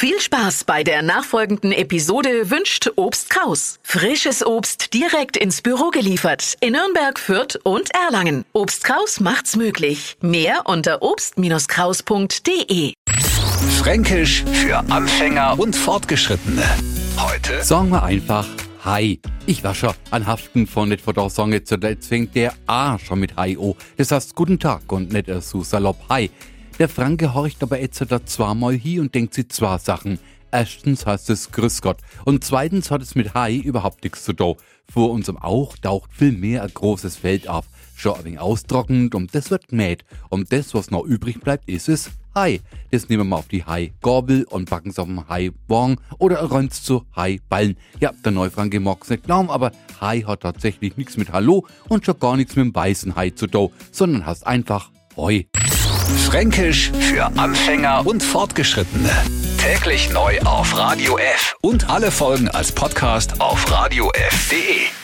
Viel Spaß bei der nachfolgenden Episode wünscht Obst Kraus. Frisches Obst direkt ins Büro geliefert in Nürnberg, Fürth und Erlangen. Obst Kraus macht's möglich. Mehr unter obst-kraus.de. Fränkisch für Anfänger und Fortgeschrittene. Heute Sagen wir einfach Hi. Ich war schon an Haften von nicht vor der Songe zuletzt fängt der A schon mit Hi oh. Das heißt guten Tag und nicht so salopp Hi. Der Franke horcht aber jetzt da zweimal hi und denkt sich zwei Sachen. Erstens heißt es Grüß Gott und zweitens hat es mit Hi überhaupt nichts zu tun. Vor unserem Auch taucht viel mehr ein großes Feld auf. Schon ein wenig austrocknend und das wird gemäht. Und das, was noch übrig bleibt, ist es Hai. Das nehmen wir auf die Hai-Gorbel und backen es auf dem Hai-Bon oder räumt zu Hai-Ballen. Ja, der Neufranke mag es nicht glauben, aber Hai hat tatsächlich nichts mit Hallo und schon gar nichts mit dem weißen Hai zu tun, sondern heißt einfach Heu. Fränkisch für Anfänger und Fortgeschrittene. Täglich neu auf Radio F und alle Folgen als Podcast auf radiof.de.